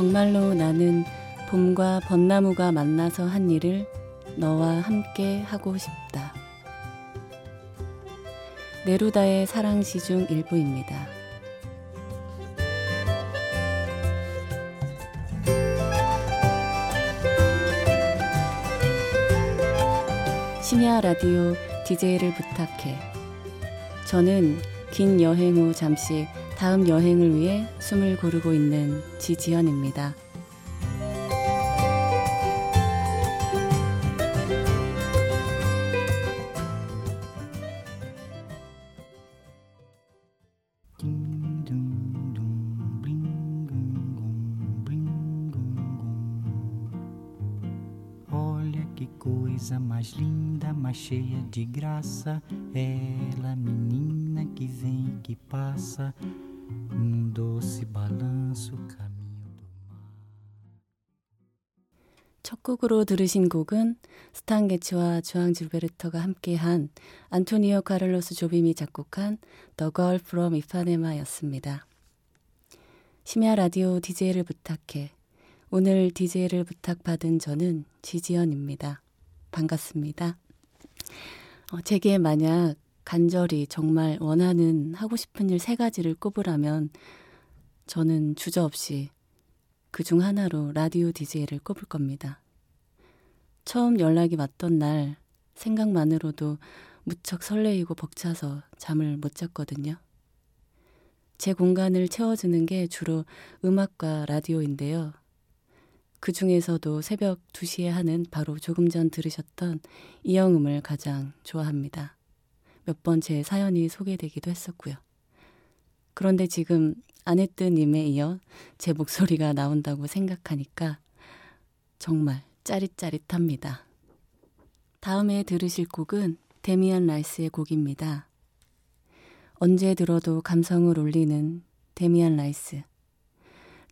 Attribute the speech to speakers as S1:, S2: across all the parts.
S1: 정말로 나는 봄과 벚나무가 만나서 한 일을 너와 함께 하고 싶다. 네루다의 사랑시 중 일부입니다. 심야 라디오 DJ를 부탁해. 저는 긴 여행 후 잠시 다음 여행을 위해 숨을 고르고 있는 지지연입니다. 첫 곡으로 들으신 곡은 스탄 게츠와 주앙 질베르터가 함께한 안토니오 카를로스 조빔이 작곡한 The Girl from Ipanema였습니다. 심야 라디오 DJ를 부탁해. 오늘 DJ를 부탁받은 저는 지지연입니다. 반갑습니다. 어, 제게 만약 간절히 정말 원하는 하고 싶은 일 세 가지를 꼽으라면 저는 주저없이 그 중 하나로 라디오 DJ를 꼽을 겁니다. 처음 연락이 왔던 날 생각만으로도 무척 설레이고 벅차서 잠을 못 잤거든요. 제 공간을 채워주는 게 주로 음악과 라디오인데요. 그 중에서도 새벽 2시에 하는 바로 조금 전 들으셨던 이영음을 가장 좋아합니다. 몇 번 제 사연이 소개되기도 했었고요. 그런데 지금 아네뜨님에 이어 제 목소리가 나온다고 생각하니까 정말 짜릿짜릿합니다. 다음에 들으실 곡은 데미안 라이스의 곡입니다. 언제 들어도 감성을 울리는 데미안 라이스.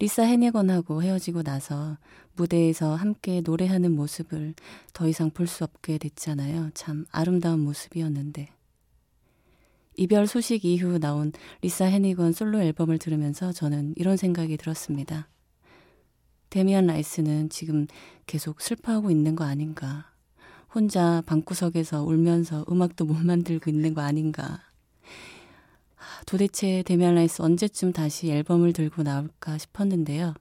S1: 리사 해니건하고 헤어지고 나서 무대에서 함께 노래하는 모습을 더 이상 볼 수 없게 됐잖아요. 참 아름다운 모습이었는데. 이별 소식 이후 나온 리사 해니건 솔로 앨범을 들으면서 저는 이런 생각이 들었습니다. 데미안 라이스는 지금 계속 슬퍼하고 있는 거 아닌가. 혼자 방구석에서 울면서 음악도 못 만들고 있는 거 아닌가. 도대체 데미안 라이스 언제쯤 다시 앨범을 들고 나올까 싶었는데요.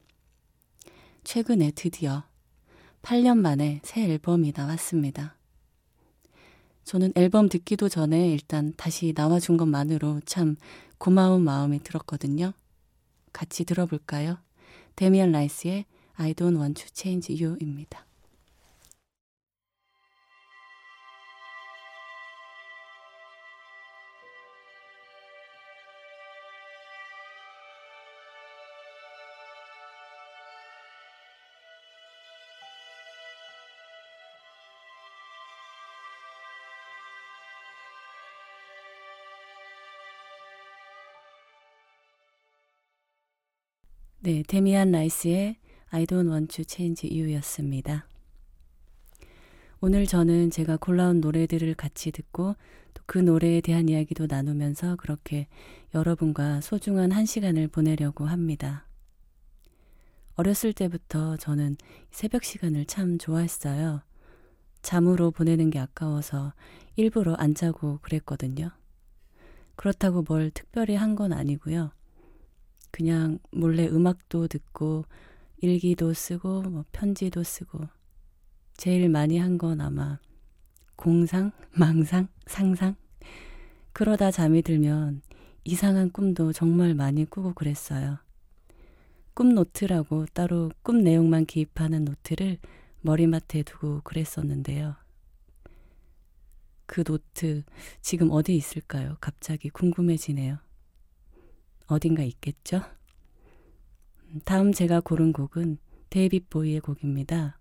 S1: 최근에 드디어 8년 만에 새 앨범이 나왔습니다. 저는 앨범 듣기도 전에 일단 다시 나와준 것만으로 참 고마운 마음이 들었거든요. 같이 들어볼까요? 데미안 라이스의 I don't want to change you입니다. 네, 데미안 라이스의 I don't want to change you였습니다. 오늘 저는 제가 골라온 노래들을 같이 듣고 또 그 노래에 대한 이야기도 나누면서 그렇게 여러분과 소중한 한 시간을 보내려고 합니다. 어렸을 때부터 저는 새벽 시간을 참 좋아했어요. 잠으로 보내는 게 아까워서 일부러 안 자고 그랬거든요. 그렇다고 뭘 특별히 한 건 아니고요. 그냥 몰래 음악도 듣고 일기도 쓰고 뭐 편지도 쓰고 제일 많이 한 건 아마 공상, 망상, 상상 그러다 잠이 들면 이상한 꿈도 정말 많이 꾸고 그랬어요. 꿈 노트라고 따로 꿈 내용만 기입하는 노트를 머리맡에 두고 그랬었는데요. 그 노트 지금 어디 있을까요? 갑자기 궁금해지네요. 어딘가 있겠죠? 다음 제가 고른 곡은 데이빗 보위의 곡입니다.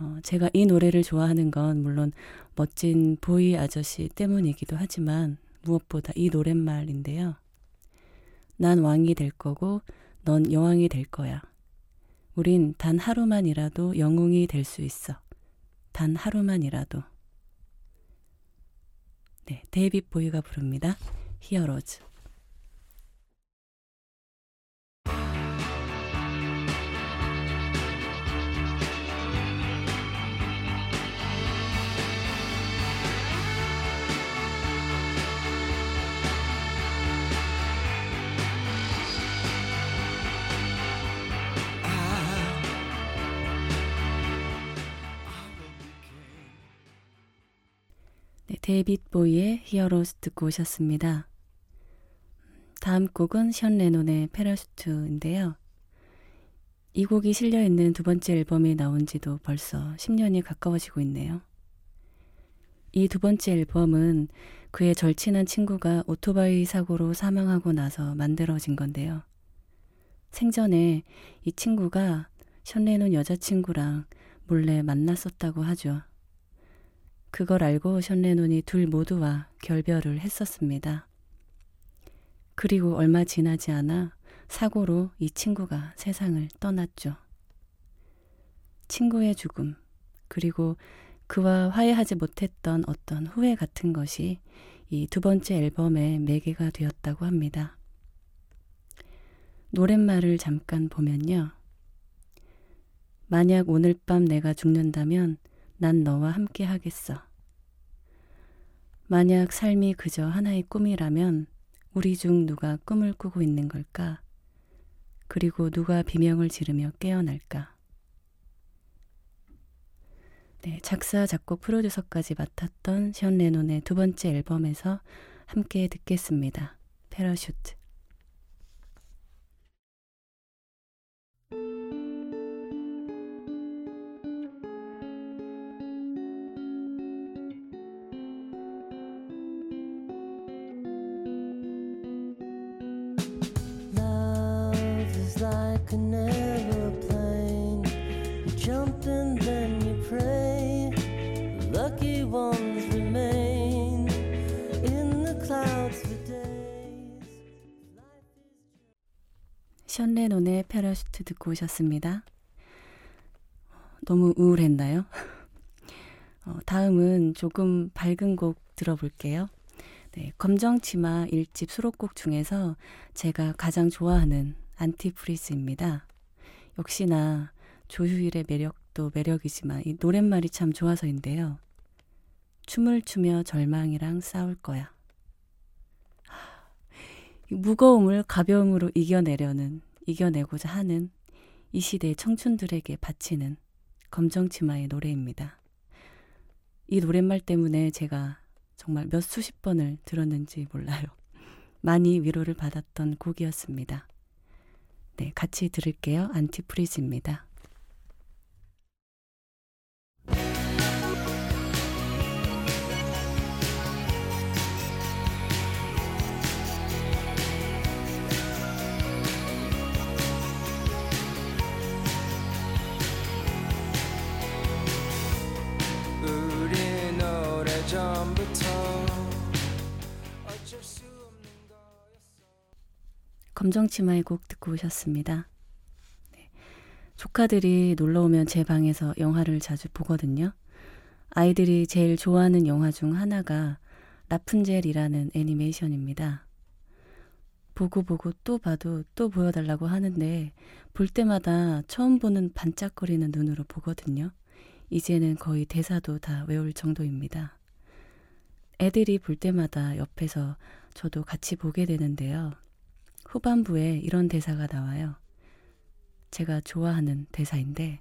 S1: 어, 제가 이 노래를 좋아하는 건 물론 멋진 보위 아저씨 때문이기도 하지만 무엇보다 이 노랫말인데요. 난 왕이 될 거고 넌 여왕이 될 거야. 우린 단 하루만이라도 영웅이 될 수 있어. 단 하루만이라도. 네, 데이빗 보이가 부릅니다. 히어로즈. 데이빗 보위의 Heroes 듣고 오셨습니다. 다음 곡은 션 레논의 Parachute인데요. 이 곡이 실려 있는 두 번째 앨범이 나온 지도 벌써 10년이 가까워지고 있네요. 이 두 번째 앨범은 그의 절친한 친구가 오토바이 사고로 사망하고 나서 만들어진 건데요. 생전에 이 친구가 션 레논 여자친구랑 몰래 만났었다고 하죠. 그걸 알고 션 레논이 둘 모두와 결별을 했었습니다. 그리고 얼마 지나지 않아 사고로 이 친구가 세상을 떠났죠. 친구의 죽음, 그리고 그와 화해하지 못했던 어떤 후회 같은 것이 이 두 번째 앨범의 매개가 되었다고 합니다. 노랫말을 잠깐 보면요. 만약 오늘 밤 내가 죽는다면 난 너와 함께 하겠어. 만약 삶이 그저 하나의 꿈이라면 우리 중 누가 꿈을 꾸고 있는 걸까? 그리고 누가 비명을 지르며 깨어날까? 네, 작사, 작곡, 프로듀서까지 맡았던 션 레논의 두 번째 앨범에서 함께 듣겠습니다. 패러슈트. 오셨습니다. 너무 우울했나요? 어, 다음은 조금 밝은 곡 들어볼게요. 네, 검정치마 1집 수록곡 중에서 제가 가장 좋아하는 안티프리즈입니다. 역시나 조휴일의 매력도 매력이지만 이 노랫말이 참 좋아서인데요. 춤을 추며 절망이랑 싸울 거야. 무거움을 가벼움으로 이겨내려는, 이겨내고자 하는 이 시대의 청춘들에게 바치는 검정치마의 노래입니다. 이 노랫말 때문에 제가 정말 몇 수십 번을 들었는지 몰라요. 많이 위로를 받았던 곡이었습니다. 네, 같이 들을게요. 안티프리즈입니다. 검정치마의 곡 듣고 오셨습니다. 네. 조카들이 놀러 오면 제 방에서 영화를 자주 보거든요. 아이들이 제일 좋아하는 영화 중 하나가 라푼젤이라는 애니메이션입니다. 보고 보고 또 봐도 또 보여달라고 하는데 볼 때마다 처음 보는 반짝거리는 눈으로 보거든요. 이제는 거의 대사도 다 외울 정도입니다. 애들이 볼 때마다 옆에서 저도 같이 보게 되는데요. 후반부에 이런 대사가 나와요. 제가 좋아하는 대사인데,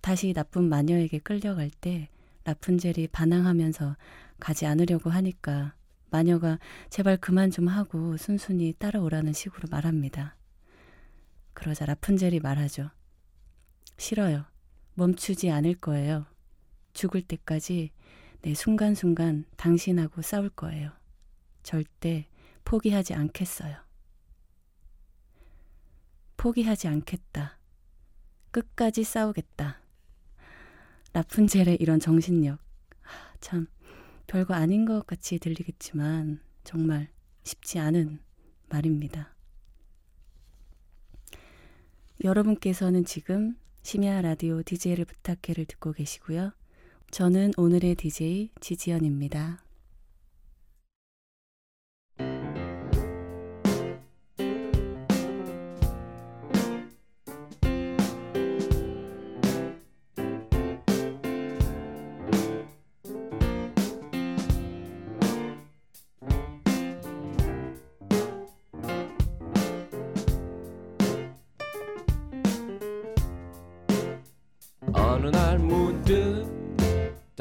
S1: 다시 나쁜 마녀에게 끌려갈 때 라푼젤이 반항하면서 가지 않으려고 하니까 마녀가 제발 그만 좀 하고 순순히 따라오라는 식으로 말합니다. 그러자 라푼젤이 말하죠. 싫어요. 멈추지 않을 거예요. 죽을 때까지 내 순간순간 당신하고 싸울 거예요. 절대 포기하지 않겠어요. 포기하지 않겠다. 끝까지 싸우겠다. 라푼젤의 이런 정신력. 참, 별거 아닌 것 같이 들리겠지만, 정말 쉽지 않은 말입니다. 여러분께서는 지금 심야 라디오 DJ를 부탁해를 듣고 계시고요. 저는 오늘의 DJ 지지연입니다.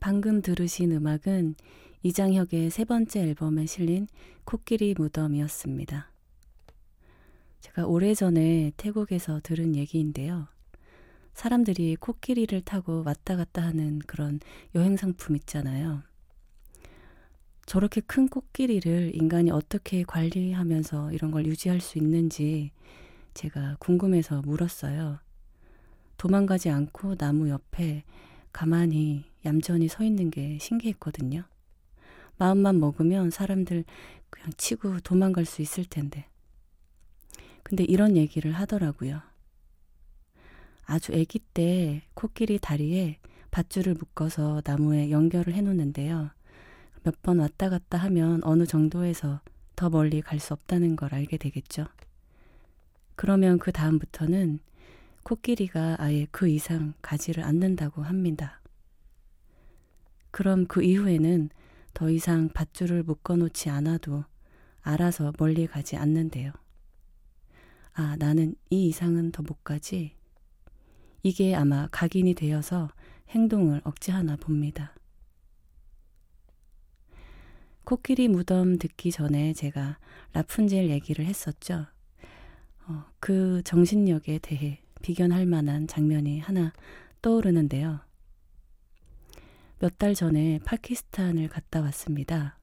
S1: 방금 들으신 음악은 이장혁의 세 번째 앨범에 실린 코끼리 무덤이었습니다. 제가 오래전에 태국에서 들은 얘기인데요. 사람들이 코끼리를 타고 왔다 갔다 하는 그런 여행 상품 있잖아요. 저렇게 큰 코끼리를 인간이 어떻게 관리하면서 이런 걸 유지할 수 있는지 제가 궁금해서 물었어요. 도망가지 않고 나무 옆에 가만히 얌전히 서 있는 게 신기했거든요. 마음만 먹으면 사람들 그냥 치고 도망갈 수 있을 텐데. 근데 이런 얘기를 하더라고요. 아주 아기 때 코끼리 다리에 밧줄을 묶어서 나무에 연결을 해 놓는데요. 몇 번 왔다 갔다 하면 어느 정도에서 더 멀리 갈 수 없다는 걸 알게 되겠죠. 그러면 그 다음부터는 코끼리가 아예 그 이상 가지를 않는다고 합니다. 그럼 그 이후에는 더 이상 밧줄을 묶어 놓지 않아도 알아서 멀리 가지 않는데요. 아, 나는 이 이상은 더 못 가지. 이게 아마 각인이 되어서 행동을 억제하나 봅니다. 코끼리 무덤 듣기 전에 제가 라푼젤 얘기를 했었죠. 어, 그 정신력에 대해 비견할 만한 장면이 하나 떠오르는데요. 몇 달 전에 파키스탄을 갔다 왔습니다.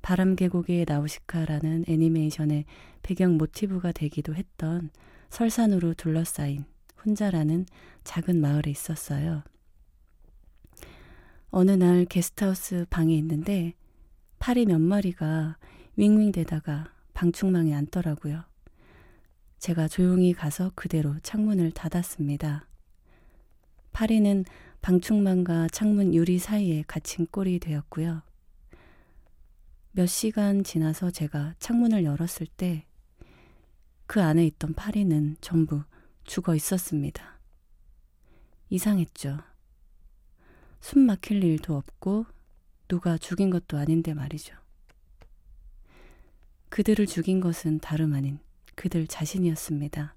S1: 바람 계곡의 나우시카라는 애니메이션의 배경 모티브가 되기도 했던 설산으로 둘러싸인 혼자라는 작은 마을에 있었어요. 어느 날 게스트하우스 방에 있는데 파리 몇 마리가 윙윙대다가 방충망에 앉더라고요. 제가 조용히 가서 그대로 창문을 닫았습니다. 파리는 방충망과 창문 유리 사이에 갇힌 꼴이 되었고요. 몇 시간 지나서 제가 창문을 열었을 때 그 안에 있던 파리는 전부 죽어 있었습니다. 이상했죠. 숨 막힐 일도 없고 누가 죽인 것도 아닌데 말이죠. 그들을 죽인 것은 다름 아닌 그들 자신이었습니다.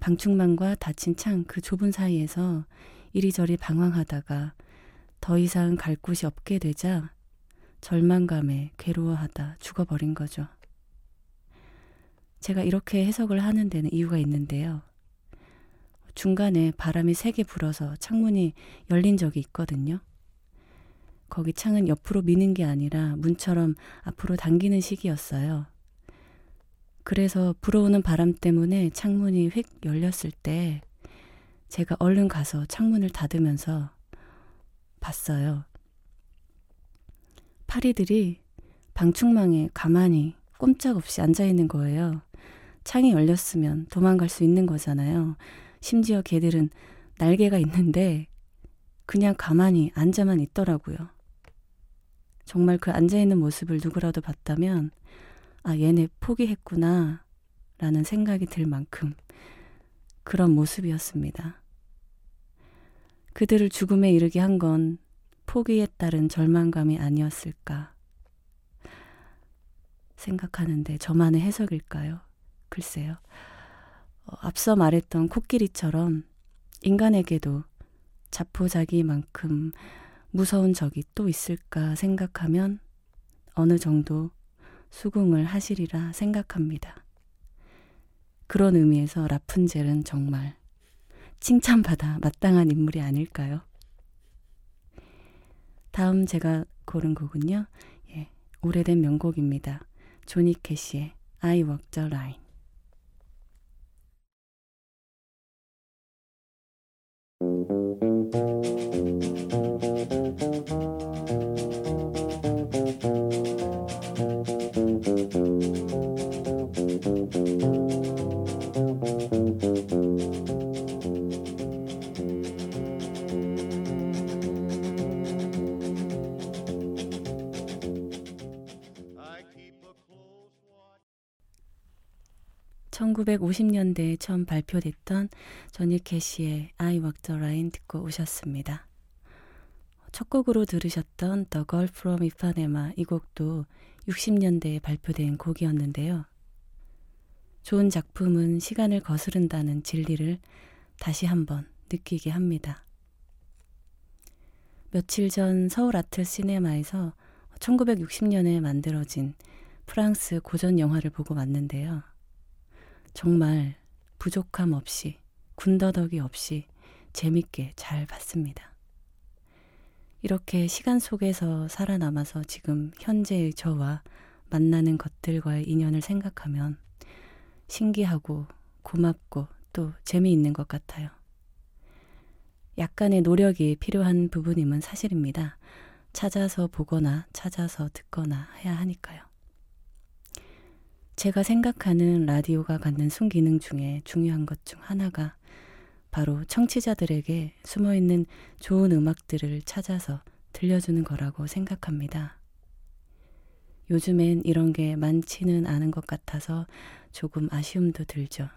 S1: 방충망과 닫힌 창 그 좁은 사이에서 이리저리 방황하다가 더 이상 갈 곳이 없게 되자 절망감에 괴로워하다 죽어버린 거죠. 제가 이렇게 해석을 하는 데는 이유가 있는데요. 중간에 바람이 세게 불어서 창문이 열린 적이 있거든요. 거기 창은 옆으로 미는 게 아니라 문처럼 앞으로 당기는 식이었어요. 그래서 불어오는 바람 때문에 창문이 휙 열렸을 때 제가 얼른 가서 창문을 닫으면서 봤어요. 파리들이 방충망에 가만히 꼼짝없이 앉아 있는 거예요. 창이 열렸으면 도망갈 수 있는 거잖아요. 심지어 개들은 날개가 있는데 그냥 가만히 앉아만 있더라고요. 정말 그 앉아 있는 모습을 누구라도 봤다면 아, 얘네 포기했구나 라는 생각이 들 만큼 그런 모습이었습니다. 그들을 죽음에 이르게 한 건 포기에 따른 절망감이 아니었을까 생각하는데 저만의 해석일까요? 글쎄요. 어, 앞서 말했던 코끼리처럼 인간에게도 자포자기만큼 무서운 적이 또 있을까 생각하면 어느 정도 수긍을 하시리라 생각합니다. 그런 의미에서 라푼젤은 정말 칭찬받아 마땅한 인물이 아닐까요? 다음 제가 고른 곡은요. 예, 오래된 명곡입니다. 조니 캐시의 I Walk the Line. 1950년대에 처음 발표됐던 저니 캐시의 I Walk the Line 듣고 오셨습니다. 첫 곡으로 들으셨던 The Girl from Ipanema 이 곡도 60년대에 발표된 곡이었는데요. 좋은 작품은 시간을 거스른다는 진리를 다시 한번 느끼게 합니다. 며칠 전 서울 아틀 시네마에서 1960년에 만들어진 프랑스 고전 영화를 보고 왔는데요. 정말 부족함 없이 군더더기 없이 재밌게 잘 봤습니다. 이렇게 시간 속에서 살아남아서 지금 현재의 저와 만나는 것들과의 인연을 생각하면 신기하고 고맙고 또 재미있는 것 같아요. 약간의 노력이 필요한 부분임은 사실입니다. 찾아서 보거나 찾아서 듣거나 해야 하니까요. 제가 생각하는 라디오가 갖는 순기능 중에 중요한 것 중 하나가 바로 청취자들에게 숨어 있는 좋은 음악들을 찾아서 들려주는 거라고 생각합니다. 요즘엔 이런 게 많지는 않은 것 같아서 조금 아쉬움도 들죠.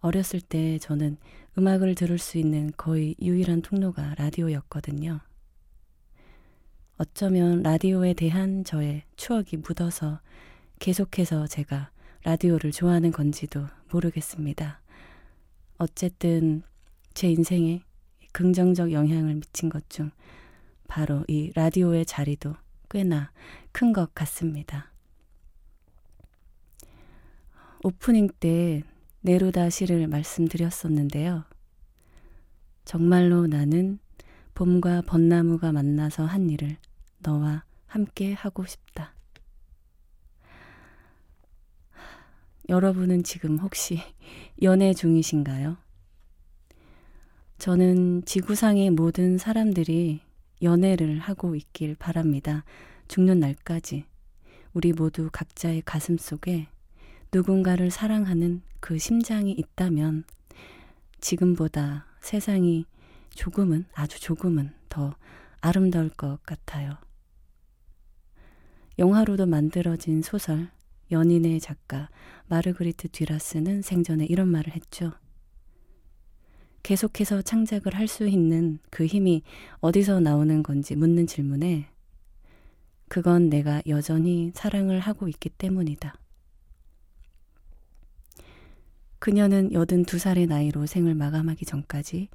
S1: 어렸을 때 저는 음악을 들을 수 있는 거의 유일한 통로가 라디오였거든요. 어쩌면 라디오에 대한 저의 추억이 묻어서 계속해서 제가 라디오를 좋아하는 건지도 모르겠습니다. 어쨌든 제 인생에 긍정적 영향을 미친 것 중 바로 이 라디오의 자리도 꽤나 큰 것 같습니다. 오프닝 때 네루다 시를 말씀드렸었는데요. 정말로 나는 봄과 벚나무가 만나서 한 일을 너와 함께 하고 싶다. 여러분은 지금 혹시 연애 중이신가요? 저는 지구상의 모든 사람들이 연애를 하고 있길 바랍니다. 죽는 날까지 우리 모두 각자의 가슴 속에 누군가를 사랑하는 그 심장이 있다면 지금보다 세상이 조금은, 아주 조금은 더 아름다울 것 같아요. 영화로도 만들어진 소설 연인의 작가 마르그리트 듀라스는 생전에 이런 말을 했죠. 계속해서 창작을 할 수 있는 그 힘이 어디서 나오는 건지 묻는 질문에 그건 내가 여전히 사랑을 하고 있기 때문이다. 그녀는 82살의 나이로 생을 마감하기 전까지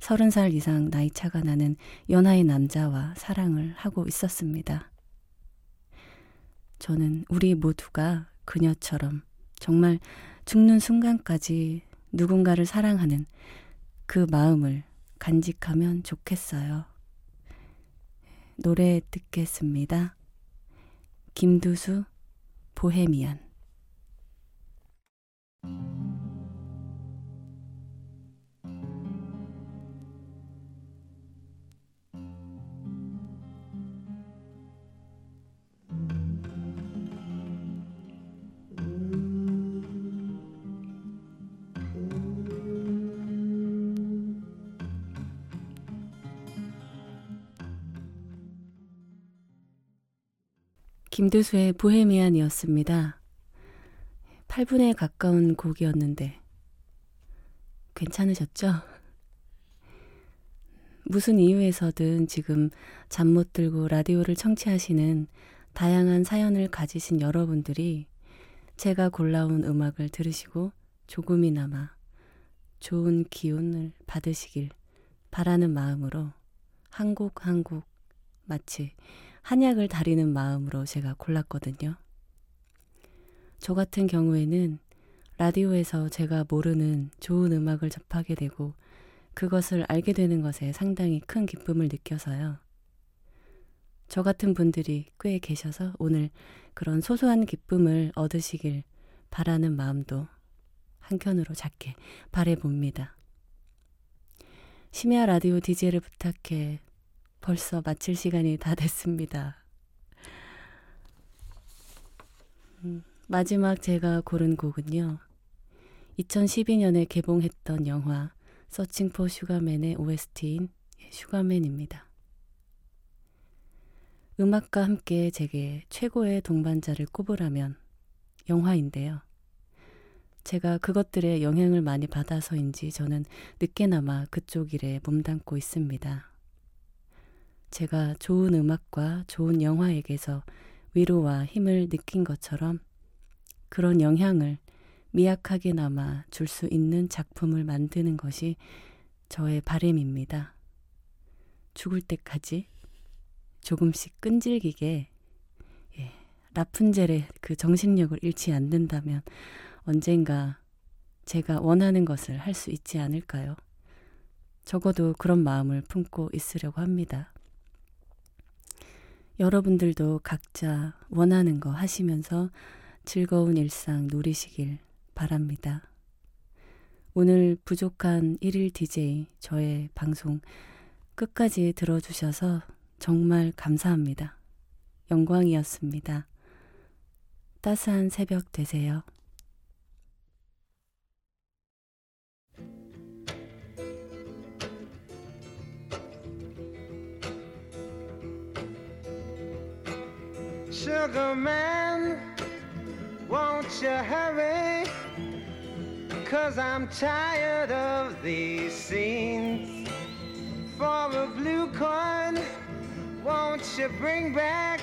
S1: 30살 이상 나이 차가 나는 연하의 남자와 사랑을 하고 있었습니다. 저는 우리 모두가 그녀처럼 정말 죽는 순간까지 누군가를 사랑하는 그 마음을 간직하면 좋겠어요. 노래 듣겠습니다. 김두수, 보헤미안. 김두수의 보헤미안이었습니다. 8분에 가까운 곡이었는데 괜찮으셨죠? 무슨 이유에서든 지금 잠 못 들고 라디오를 청취하시는 다양한 사연을 가지신 여러분들이 제가 골라온 음악을 들으시고 조금이나마 좋은 기운을 받으시길 바라는 마음으로 한 곡 한 곡 마치 한약을 다리는 마음으로 제가 골랐거든요. 저 같은 경우에는 라디오에서 제가 모르는 좋은 음악을 접하게 되고 그것을 알게 되는 것에 상당히 큰 기쁨을 느껴서요. 저 같은 분들이 꽤 계셔서 오늘 그런 소소한 기쁨을 얻으시길 바라는 마음도 한켠으로 작게 바래봅니다. 심야 라디오 DJ를 부탁해 벌써 마칠 시간이 다 됐습니다. 음, 마지막 제가 고른 곡은요. 2012년에 개봉했던 영화 서칭 포 슈가맨의 OST인 슈가맨입니다. 음악과 함께 제게 최고의 동반자를 꼽으라면 영화인데요. 제가 그것들의 영향을 많이 받아서인지 저는 늦게나마 그쪽 일에 몸담고 있습니다. 제가 좋은 음악과 좋은 영화에게서 위로와 힘을 느낀 것처럼 그런 영향을 미약하게나마 줄 수 있는 작품을 만드는 것이 저의 바램입니다. 죽을 때까지 조금씩 끈질기게 예, 라푼젤의 그 정신력을 잃지 않는다면 언젠가 제가 원하는 것을 할 수 있지 않을까요? 적어도 그런 마음을 품고 있으려고 합니다. 여러분들도 각자 원하는 거 하시면서 즐거운 일상 누리시길 바랍니다. 오늘 부족한 1일 DJ 저의 방송 끝까지 들어주셔서 정말 감사합니다. 영광이었습니다. 따스한 새벽 되세요.
S2: Sugar man, won't you hurry? Cause I'm tired of these scenes. For a blue coin, won't you bring back?